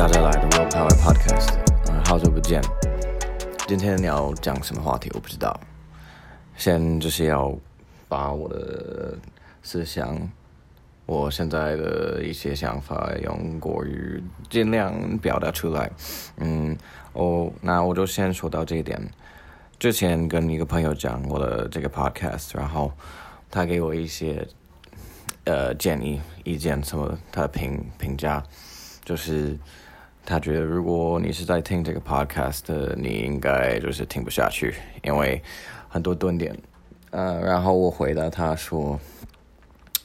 大家来的 World Power Podcast，嗯，好久不见。今天你要讲什么话题？我不知道。先就是要把我的思想，我现在的一些想法用国语尽量表达出来。嗯，哦，那我就先说到这一点。之前跟一个朋友讲我的这个 Podcast，然后他给我一些呃建议、意见什么，他的评评价就是。他觉得，如果你是在听这个 podcast，你应该就是听不下去，因为很多蹲点。呃，然后我回答他说：“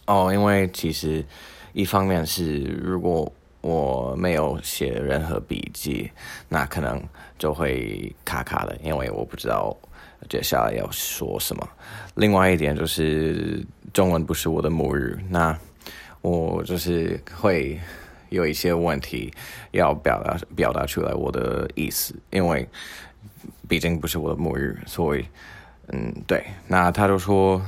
哦，因为其实一方面是如果我没有写任何笔记，那可能就会卡卡的，因为我不知道接下来要说什么。另外一点就是中文不是我的母语，那我就是会。”有一些问题要表达表达出来我的意思，因为毕竟不是我的母语，所以嗯，对。那他就说，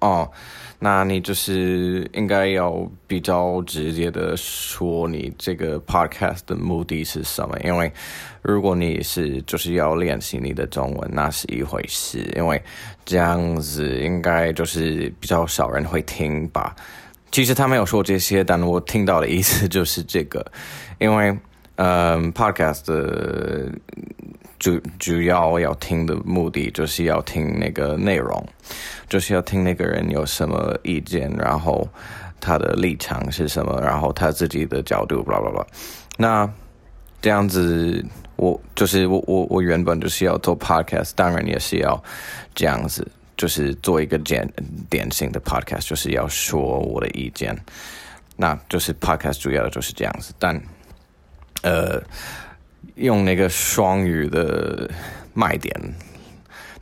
哦，那你就是应该要比较直接的说你这个 podcast 的目的是什么？因为如果你是就是要练习你的中文，那是一回事，因为这样子应该就是比较少人会听吧。其实他没有说这些，但我听到的意思就是这个，因为，嗯，podcast 的主主要要听的目的就是要听那个内容，就是要听那个人有什么意见，然后他的立场是什么，然后他自己的角度，blah blah blah。那这样子，我就是我我我原本就是要做 podcast，当然也是要这样子。就是做一个简典型的 podcast，就是要说我的意见，那就是 podcast 主要的就是这样子。但，呃，用那个双语的卖点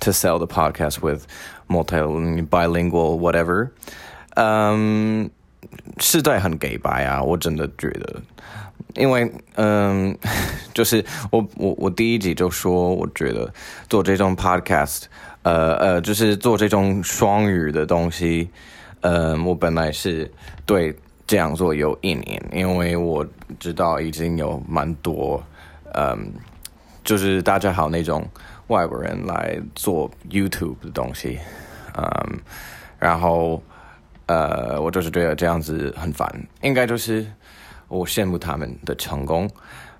，to sell the podcast with multi bilingual whatever，嗯，是在很给白啊，我真的觉得，因为嗯，就是我我我第一集就说，我觉得做这种 podcast。呃呃，就是做这种双语的东西，呃，我本来是对这样做有一年，因为我知道已经有蛮多，嗯，就是大家好那种外国人来做 YouTube 的东西，嗯，然后呃，我就是觉得这样子很烦，应该就是我羡慕他们的成功，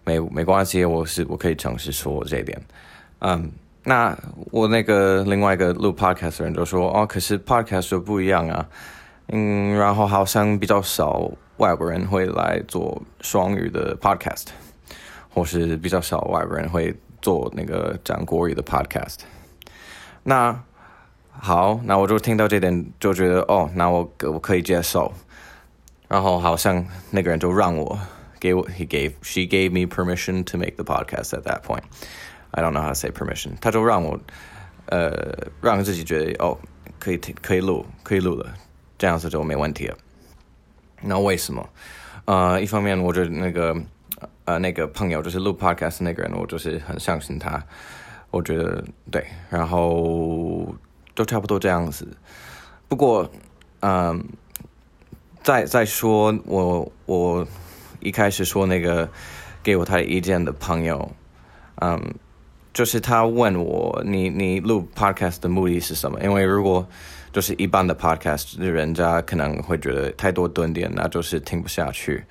没没关系，我是我可以诚实说这一点，嗯。那我那个另外一个录 podcast 的人就说：“哦，可是 podcast 就不一样啊，嗯，然后好像比较少外国人会来做双语的 podcast，或是比较少外国人会做那个讲国语的 podcast。那好，那我就听到这点就觉得哦，那我可我可以接受。然后好像那个人就让我给我，he gave she gave me permission to make the podcast at that point。” I don't know how to say permission。他就让我，呃，让自己觉得哦，可以听，可以录，可以录了，这样子就没问题了。那为什么？呃，一方面我觉得那个，呃，那个朋友就是录 podcast 那个人，我就是很相信他。我觉得对，然后都差不多这样子。不过，嗯，再再说我我一开始说那个给我他的意见的朋友，嗯。就是他问我，你你录 podcast 的目的是什么？因为如果就是一般的 podcast，人家可能会觉得太多顿点，那就是听不下去。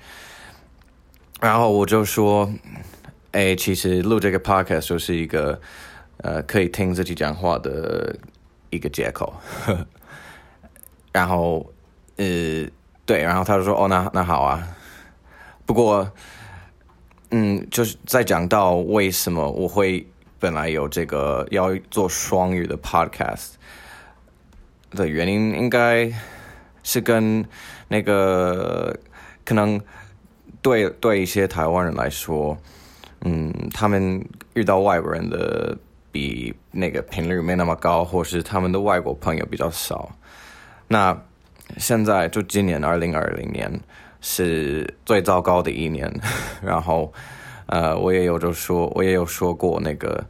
然后我就说，哎，其实录这个 podcast 就是一个呃可以听自己讲话的一个借口。然后呃对，然后他就说，哦，那那好啊。不过嗯，就是在讲到为什么我会。本来有这个要做双语的 podcast 的原因，应该是跟那个可能对对一些台湾人来说，嗯，他们遇到外国人的比那个频率没那么高，或是他们的外国朋友比较少。那现在就今年二零二零年是最糟糕的一年，然后。呃，我也有就说，我也有说过那个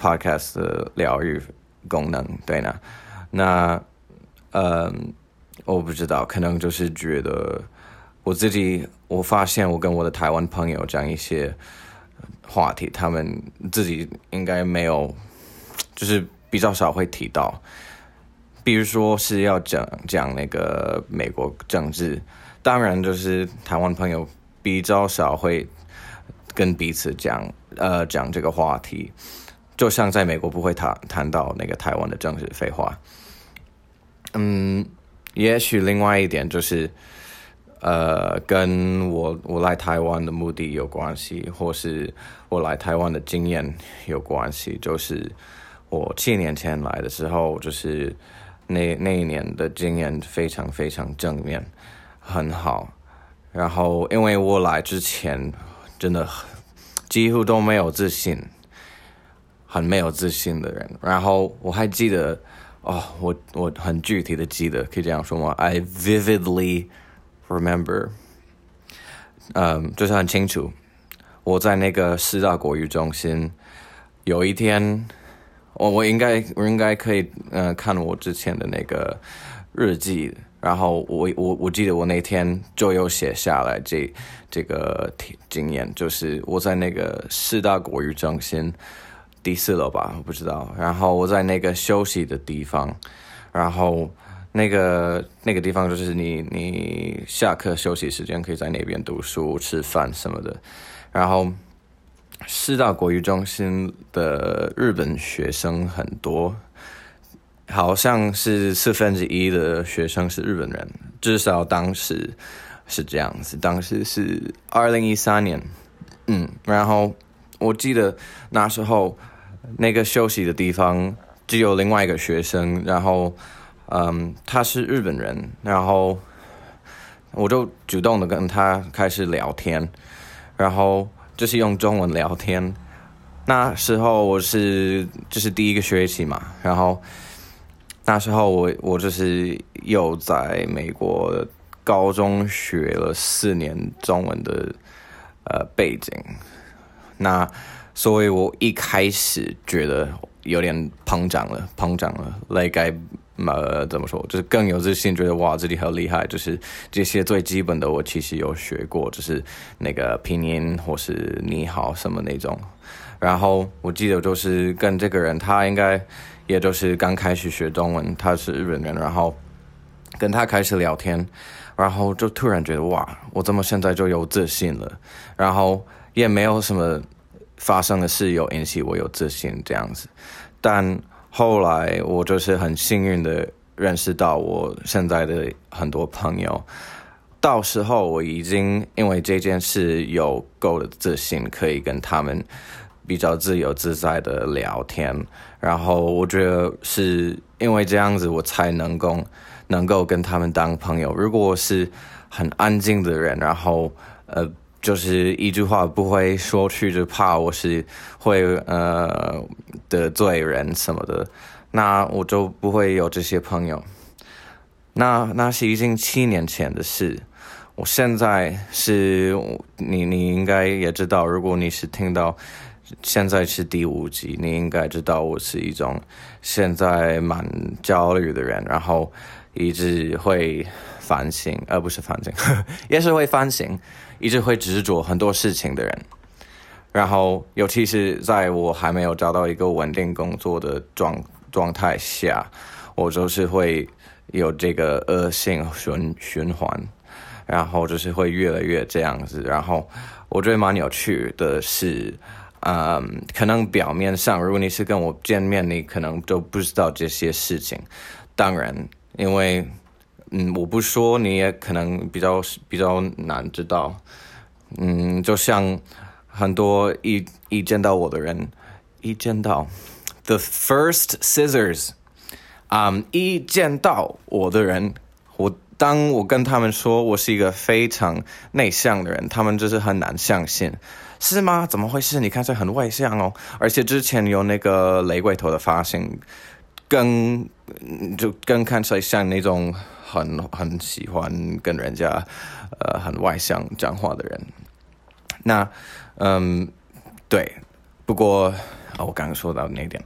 podcast 的疗愈功能，对呢。那，呃，我不知道，可能就是觉得我自己我发现我跟我的台湾朋友讲一些话题，他们自己应该没有，就是比较少会提到。比如说是要讲讲那个美国政治，当然就是台湾朋友比较少会跟彼此讲呃讲这个话题，就像在美国不会谈谈到那个台湾的政治废话。嗯，也许另外一点就是，呃，跟我我来台湾的目的有关系，或是我来台湾的经验有关系。就是我七年前来的时候，就是那那一年的经验非常非常正面，很好。然后因为我来之前真的几乎都没有自信，很没有自信的人。然后我还记得。哦，我我很具体的记得，可以这样说吗？I vividly remember，嗯，就是很清楚。我在那个师大国语中心，有一天，我我应该我应该可以嗯看我之前的那个日记，然后我我我记得我那天就有写下来这这个经验，就是我在那个师大国语中心。第四楼吧，我不知道。然后我在那个休息的地方，然后那个那个地方就是你你下课休息时间可以在那边读书、吃饭什么的。然后师大国语中心的日本学生很多，好像是四分之一的学生是日本人，至少当时是这样子。当时是二零一三年，嗯，然后我记得那时候。那个休息的地方只有另外一个学生，然后，嗯，他是日本人，然后我就主动的跟他开始聊天，然后就是用中文聊天。那时候我是就是第一个学期嘛，然后那时候我我就是又在美国高中学了四年中文的呃背景，那。所以我一开始觉得有点膨胀了，膨胀了，like I 呃怎么说，就是更有自信，觉得哇自己很厉害，就是这些最基本的我其实有学过，就是那个拼音或是你好什么那种。然后我记得就是跟这个人，他应该也就是刚开始学中文，他是日本人，然后跟他开始聊天，然后就突然觉得哇，我怎么现在就有自信了？然后也没有什么。发生的事有引起我有自信这样子，但后来我就是很幸运的认识到我现在的很多朋友，到时候我已经因为这件事有够的自信，可以跟他们比较自由自在的聊天，然后我觉得是因为这样子我才能够能够跟他们当朋友。如果我是很安静的人，然后呃。就是一句话不会说去，就怕我是会呃得罪人什么的，那我就不会有这些朋友。那那是已经七年前的事，我现在是你你应该也知道，如果你是听到现在是第五集，你应该知道我是一种现在蛮焦虑的人，然后一直会反省，而不是反省，也是会反省。一直会执着很多事情的人，然后尤其是在我还没有找到一个稳定工作的状状态下，我就是会有这个恶性循循环，然后就是会越来越这样子。然后我觉得蛮有趣的是，嗯，可能表面上如果你是跟我见面，你可能都不知道这些事情。当然，因为。嗯，我不说你也可能比较比较难知道。嗯，就像很多一一见到我的人，一见到 the first scissors，啊，一见到我的人，我当我跟他们说我是一个非常内向的人，他们就是很难相信，是吗？怎么回事？你看起来很外向哦，而且之前有那个雷鬼头的发型，更就更看起来像那种。很很喜欢跟人家，呃，很外向讲话的人。那，嗯，对，不过啊，我刚刚说到那点，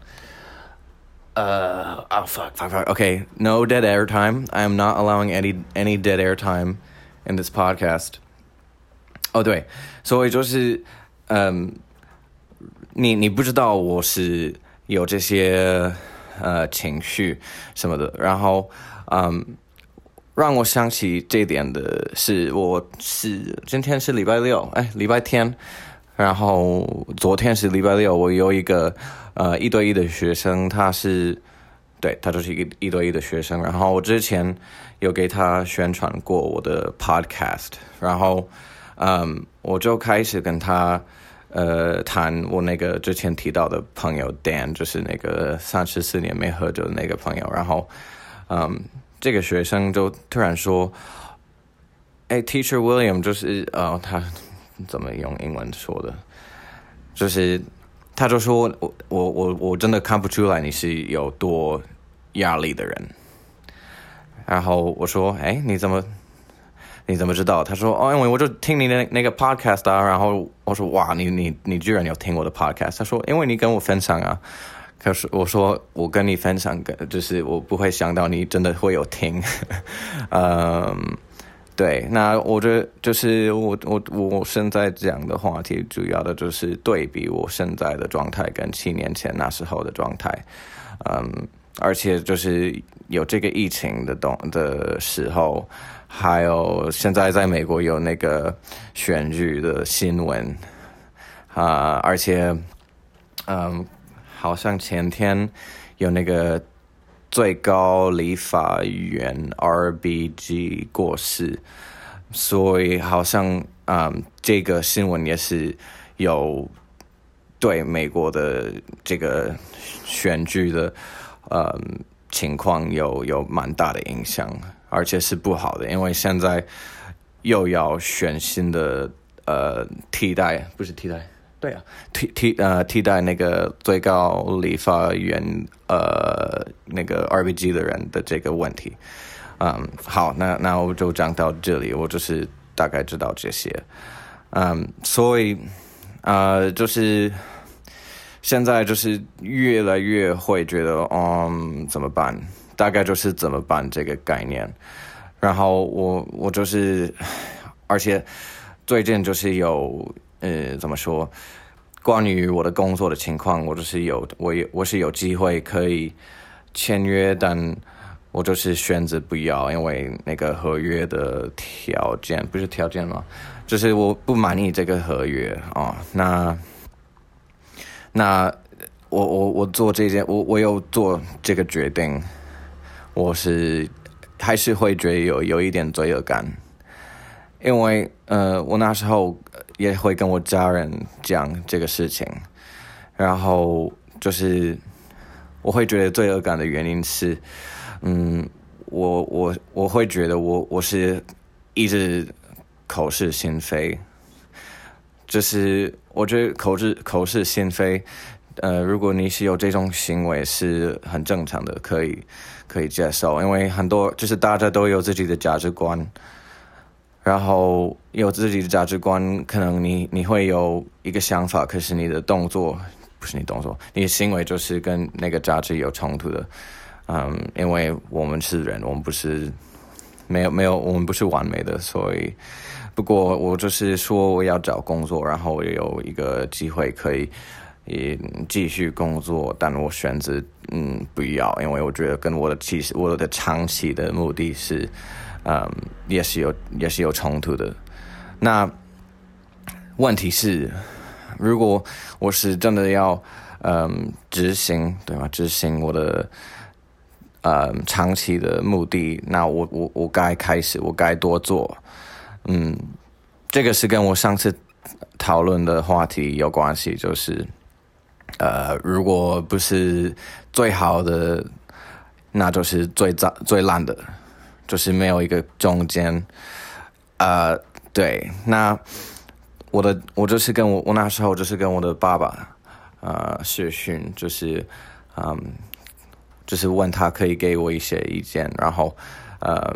呃，啊，fuck fuck fuck，OK，no dead air time，I am not allowing any any dead air time in this podcast。哦，对，所以就是，嗯，你你不知道我是有这些呃情绪什么的，然后嗯，让我想起这点的是，我是今天是礼拜六，哎，礼拜天，然后昨天是礼拜六，我有一个呃一对一的学生，他是。对他就是一个一对一的学生，然后我之前有给他宣传过我的 podcast，然后嗯，我就开始跟他呃谈我那个之前提到的朋友 Dan，就是那个三十四年没喝酒的那个朋友，然后嗯，这个学生就突然说，哎，Teacher William，就是呃，他怎么用英文说的，就是。他就说：“我我我我真的看不出来你是有多压力的人。”然后我说：“哎，你怎么你怎么知道？”他说：“哦，因为我就听你的那个 podcast 啊。”然后我说：“哇，你你你居然有听我的 podcast？” 他说：“因为你跟我分享啊。”可是我说：“我跟你分享，就是我不会想到你真的会有听。”嗯。对，那我觉得就是我我我现在讲的话题，主要的就是对比我现在的状态跟七年前那时候的状态，嗯，而且就是有这个疫情的东的时候，还有现在在美国有那个选举的新闻，啊，而且，嗯，好像前天有那个。最高理法院 RBG 过世，所以好像嗯，这个新闻也是有对美国的这个选举的呃情况有有蛮大的影响，而且是不好的，因为现在又要选新的呃替代，不是替代。对啊，替替呃替代那个最高理法员呃那个 RBG 的人的这个问题，嗯，好，那那我就讲到这里，我就是大概知道这些，嗯，所以呃就是现在就是越来越会觉得，嗯，怎么办？大概就是怎么办这个概念，然后我我就是，而且最近就是有。呃，怎么说？关于我的工作的情况，我就是有，我有，我是有机会可以签约，但我就是选择不要，因为那个合约的条件不是条件吗？就是我不满意这个合约啊。那那我我我做这件，我我有做这个决定，我是还是会觉得有有一点罪恶感，因为呃，我那时候。也会跟我家人讲这个事情，然后就是我会觉得罪恶感的原因是，嗯，我我我会觉得我我是一直口是心非，就是我觉得口是口是心非，呃，如果你是有这种行为是很正常的，可以可以接受，因为很多就是大家都有自己的价值观。然后有自己的价值观，可能你你会有一个想法，可是你的动作不是你动作，你的行为就是跟那个价值有冲突的。嗯，因为我们是人，我们不是没有没有，我们不是完美的，所以不过我就是说我要找工作，然后我有一个机会可以也继续工作，但我选择嗯不要，因为我觉得跟我的其实我的长期的目的是。嗯，也是有也是有冲突的。那问题是，如果我是真的要嗯执行，对吧？执行我的嗯长期的目的，那我我我该开始，我该多做。嗯，这个是跟我上次讨论的话题有关系，就是呃，如果不是最好的，那就是最糟最烂的。就是没有一个中间，呃，对，那我的我就是跟我我那时候就是跟我的爸爸，呃，视讯，就是嗯，就是问他可以给我一些意见，然后，呃，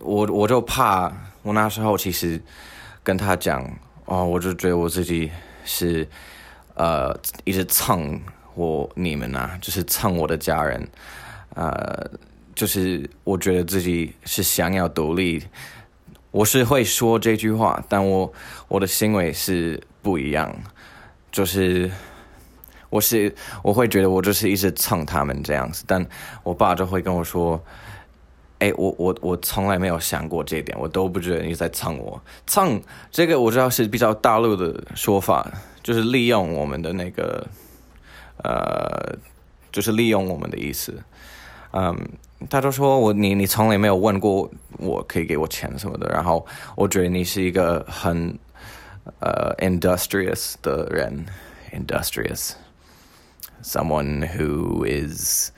我我就怕我那时候其实跟他讲，哦，我就觉得我自己是呃一直蹭我你们啊，就是蹭我的家人，呃。就是我觉得自己是想要独立，我是会说这句话，但我我的行为是不一样，就是我是我会觉得我就是一直蹭他们这样子，但我爸就会跟我说：“哎，我我我从来没有想过这点，我都不觉得你在蹭我。蹭这个我知道是比较大陆的说法，就是利用我们的那个呃，就是利用我们的意思。嗯，他就说我你你从来没有问过我可以给我钱什么的，然后我觉得你是一个很呃 industrious 的人，industrious，someone who is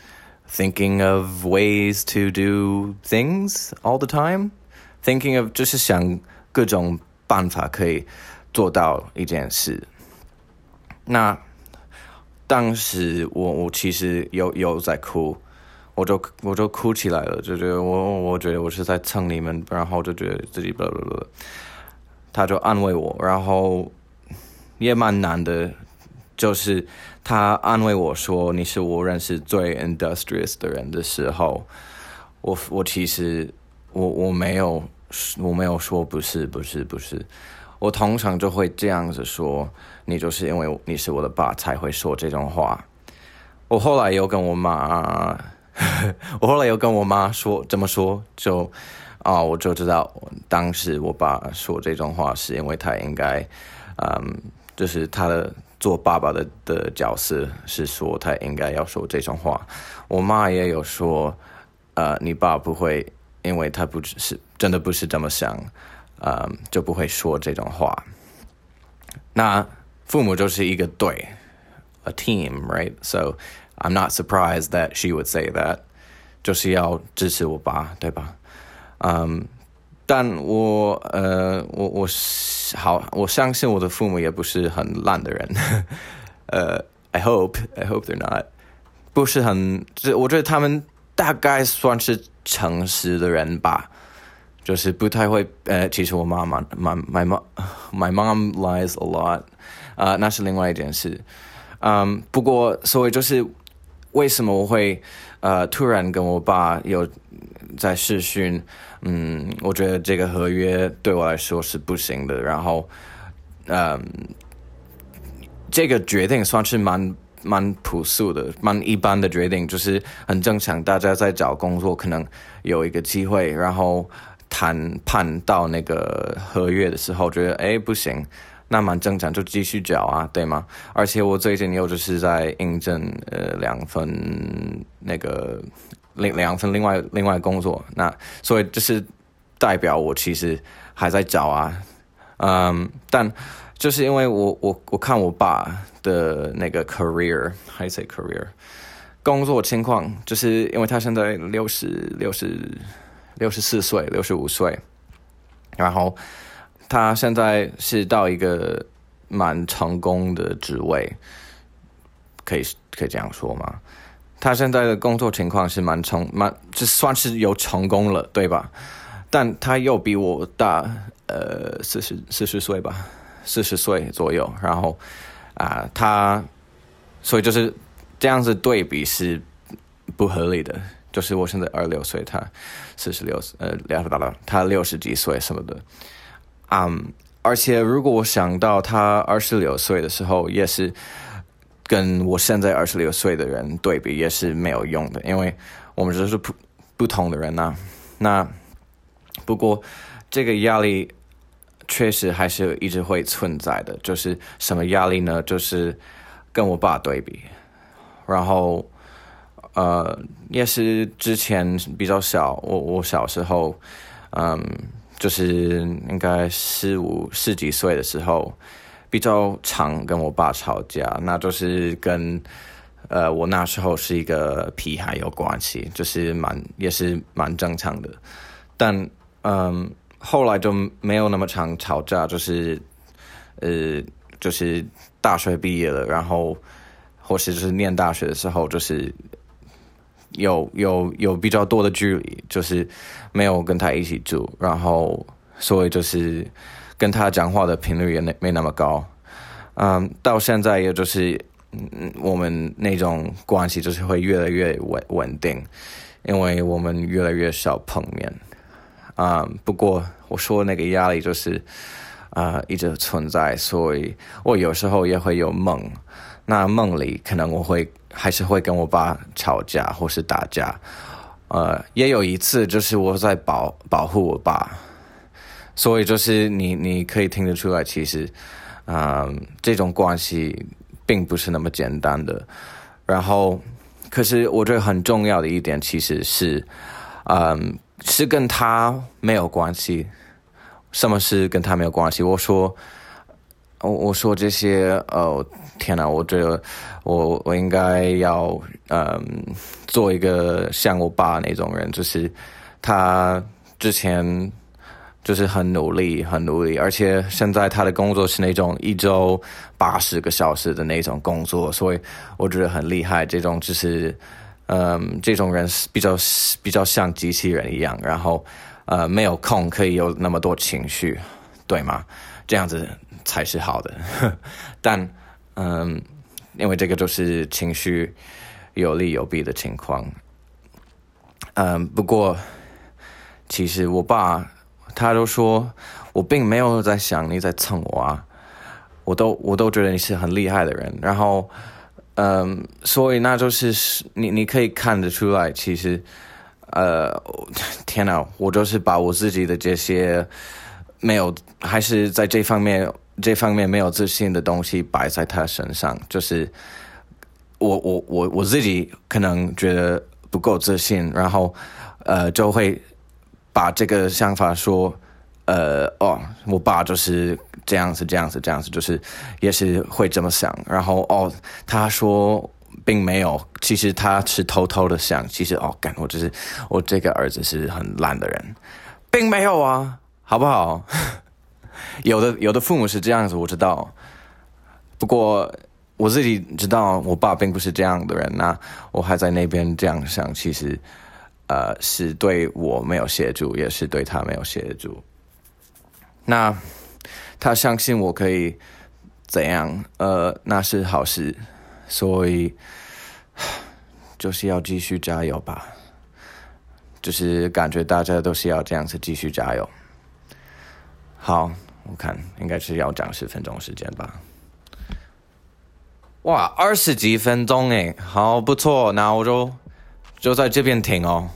thinking of ways to do things all the time，thinking of 就是想各种办法可以做到一件事。那当时我我其实有有在哭。我就我就哭起来了，就觉得我我觉得我是在蹭你们，然后就觉得自己不不不，他就安慰我，然后也蛮难的，就是他安慰我说你是我认识最 industrious 的人的时候，我我其实我我没有我没有说不是不是不是，我通常就会这样子说，你就是因为你是我的爸才会说这种话，我后来又跟我妈。我后来又跟我妈说这么说，就啊，我就知道当时我爸说这种话是因为他应该，嗯，就是他的做爸爸的的角色是说他应该要说这种话。我妈也有说，呃，你爸不会，因为他不只是真的不是这么想，嗯，就不会说这种话。那父母就是一个队，a team，right？So I'm not surprised that she would say that，就是要支持我爸，对吧？嗯，但我呃，我我好，我相信我的父母也不是很烂的人。呃，I hope I hope they're not，不是很，这我觉得他们大概算是诚实的人吧，就是不太会。呃，其实我妈妈，my my mom my mom lies a lot，啊，那是另外一件事。嗯，不过所以就是。为什么我会呃突然跟我爸有在试训？嗯，我觉得这个合约对我来说是不行的。然后，嗯，这个决定算是蛮蛮朴素的、蛮一般的决定，就是很正常。大家在找工作，可能有一个机会，然后谈判到那个合约的时候，觉得哎不行。那蛮正常，就继续缴啊，对吗？而且我最近又就是在应征呃两份那个另两份另外另外工作，那所以就是代表我其实还在找啊，嗯，但就是因为我我我看我爸的那个 career，还是 career 工作情况，就是因为他现在六十六十六十四岁，六十五岁，然后。他现在是到一个蛮成功的职位，可以可以这样说吗？他现在的工作情况是蛮成蛮，就算是有成功了，对吧？但他又比我大，呃，四十四十岁吧，四十岁左右。然后啊，他所以就是这样子对比是不合理的。就是我现在二十六岁，他四十六，呃，两十大了，他六十几岁什么的。嗯，而且如果我想到他二十六岁的时候，也是跟我现在二十六岁的人对比，也是没有用的，因为我们都是不不同的人呐。那不过这个压力确实还是一直会存在的，就是什么压力呢？就是跟我爸对比，然后呃，也是之前比较小，我我小时候，嗯。就是应该十五十几岁的时候，比较常跟我爸吵架，那就是跟呃我那时候是一个皮孩有关系，就是蛮也是蛮正常的。但嗯，后来就没有那么常吵架，就是呃就是大学毕业了，然后或是就是念大学的时候，就是。有有有比较多的距离，就是没有跟他一起住，然后所以就是跟他讲话的频率也没没那么高，嗯，到现在也就是嗯我们那种关系就是会越来越稳稳定，因为我们越来越少碰面，啊，不过我说那个压力就是啊一直存在，所以我有时候也会有梦，那梦里可能我会还是会跟我爸吵架或是打架，呃，也有一次就是我在保保护我爸，所以就是你你可以听得出来，其实嗯这种关系并不是那么简单的，然后可是我觉得很重要的一点其实是，嗯。是跟他没有关系，什么事跟他没有关系？我说，我我说这些，哦，天哪！我觉得我我应该要，嗯，做一个像我爸那种人，就是他之前就是很努力，很努力，而且现在他的工作是那种一周八十个小时的那种工作，所以我觉得很厉害。这种就是。嗯，这种人比较比较像机器人一样，然后呃没有空可以有那么多情绪，对吗？这样子才是好的。但嗯，因为这个就是情绪有利有弊的情况。嗯，不过其实我爸他都说我并没有在想你在蹭我啊，我都我都觉得你是很厉害的人，然后。嗯，所以那就是你，你可以看得出来，其实，呃，天哪，我就是把我自己的这些没有，还是在这方面这方面没有自信的东西摆在他身上，就是我我我我自己可能觉得不够自信，然后呃就会把这个想法说。呃哦，我爸就是这样子，这样子，这样子，就是也是会这么想。然后哦，他说并没有，其实他是偷偷的想。其实哦，干我就是我这个儿子是很烂的人，并没有啊，好不好？有的有的父母是这样子，我知道。不过我自己知道，我爸并不是这样的人。那我还在那边这样想，其实呃是对我没有协助，也是对他没有协助。那他相信我可以怎样？呃，那是好事，所以就是要继续加油吧。就是感觉大家都是要这样子继续加油。好，我看应该是要讲十分钟时间吧。哇，二十几分钟诶，好不错，那我就就在这边停哦。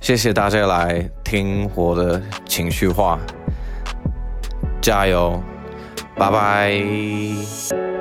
谢谢大家来听我的情绪化。加油，拜拜。